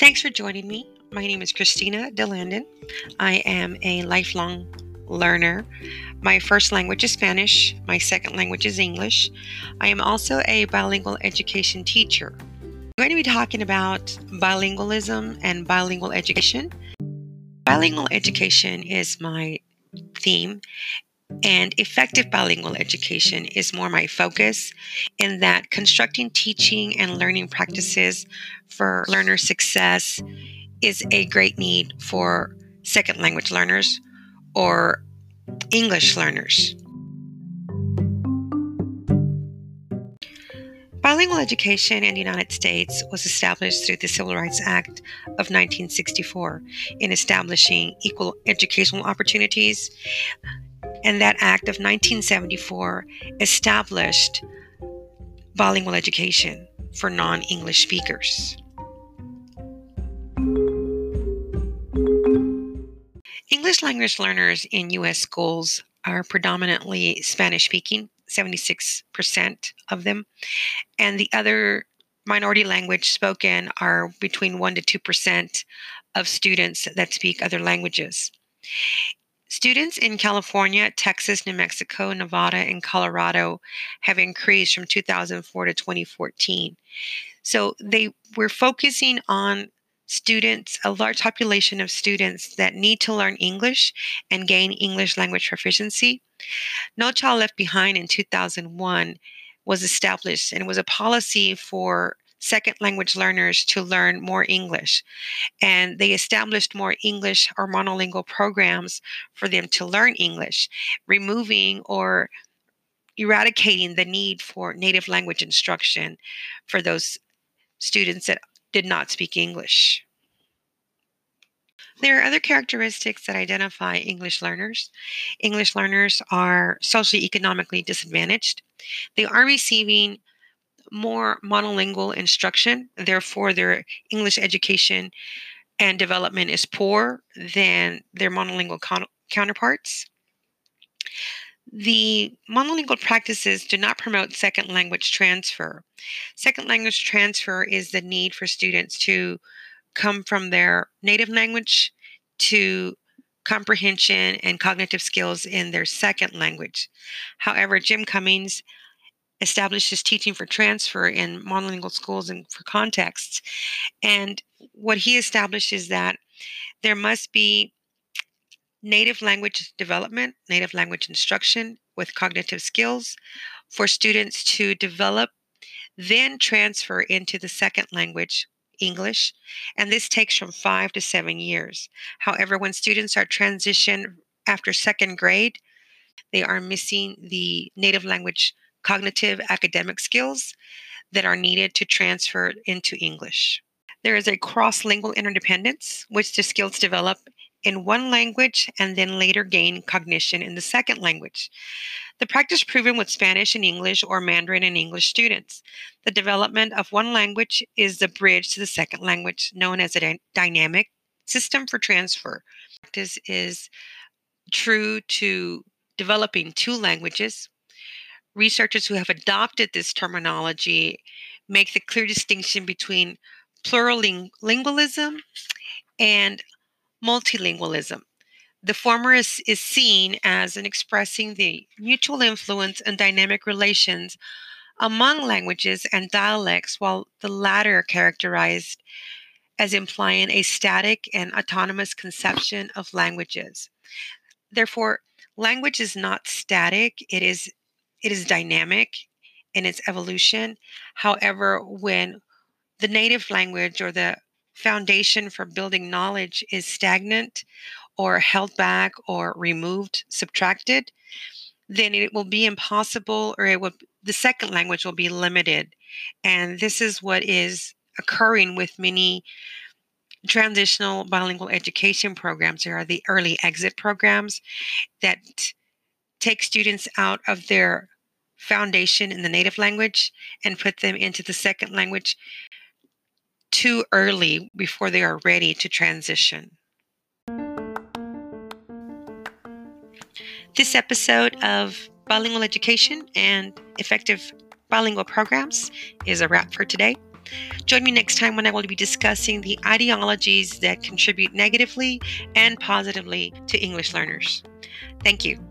Thanks for joining me. My name is Christina DeLandon. I am a lifelong learner. My first language is Spanish, my second language is English. I am also a bilingual education teacher. I'm going to be talking about bilingualism and bilingual education. Bilingual education is my theme, and effective bilingual education is more my focus in that constructing teaching and learning practices for learner success is a great need for second language learners or English learners. Bilingual education in the United States was established through the Civil Rights Act of 1964 in establishing equal educational opportunities. And that act of 1974 established bilingual education for non English speakers. English language learners in U.S. schools are predominantly Spanish speaking, 76% of them, and the other minority language spoken are between 1 to 2% of students that speak other languages. Students in California, Texas, New Mexico, Nevada, and Colorado have increased from 2004 to 2014. So they were focusing on students, a large population of students that need to learn English and gain English language proficiency. No Child Left Behind in 2001 was established and was a policy for second language learners to learn more English. And they established more English or monolingual programs for them to learn English, removing or eradicating the need for native language instruction for those students that did not speak English. There are other characteristics that identify English learners. English learners are socially economically disadvantaged. They are receiving more monolingual instruction, therefore, their English education and development is poor than their monolingual con- counterparts. The monolingual practices do not promote second language transfer. Second language transfer is the need for students to come from their native language to comprehension and cognitive skills in their second language. However, Jim Cummins establishes teaching for transfer in monolingual schools and for contexts. And what he established is that there must be native language development, native language instruction with cognitive skills for students to develop, then transfer into the second language, English, and this takes from five to seven years. However, when students are transitioned after second grade, they are missing the native language cognitive academic skills that are needed to transfer into English. There is a cross lingual interdependence, which the skills develop in one language and then later gain cognition in the second language. The practice proven with Spanish and English or Mandarin and English students. The development of one language is the bridge to the second language, known as a dynamic system for transfer. Practice is true to developing two languages, researchers who have adopted this terminology make the clear distinction between plurilingualism and multilingualism. The former is, is seen as an expressing the mutual influence and dynamic relations among languages and dialects, while the latter characterized as implying a static and autonomous conception of languages. Therefore, language is not static, it is it is dynamic in its evolution. However, when the native language or the foundation for building knowledge is stagnant or held back or removed, subtracted, then it will be impossible or it will the second language will be limited. And this is what is occurring with many transitional bilingual education programs. There are the early exit programs that take students out of their foundation in the native language and put them into the second language too early before they are ready to transition. This episode of Bilingual Education and Effective Bilingual Programs is a wrap for today. Join me next time when I will be discussing the ideologies that contribute negatively and positively to English learners. Thank you.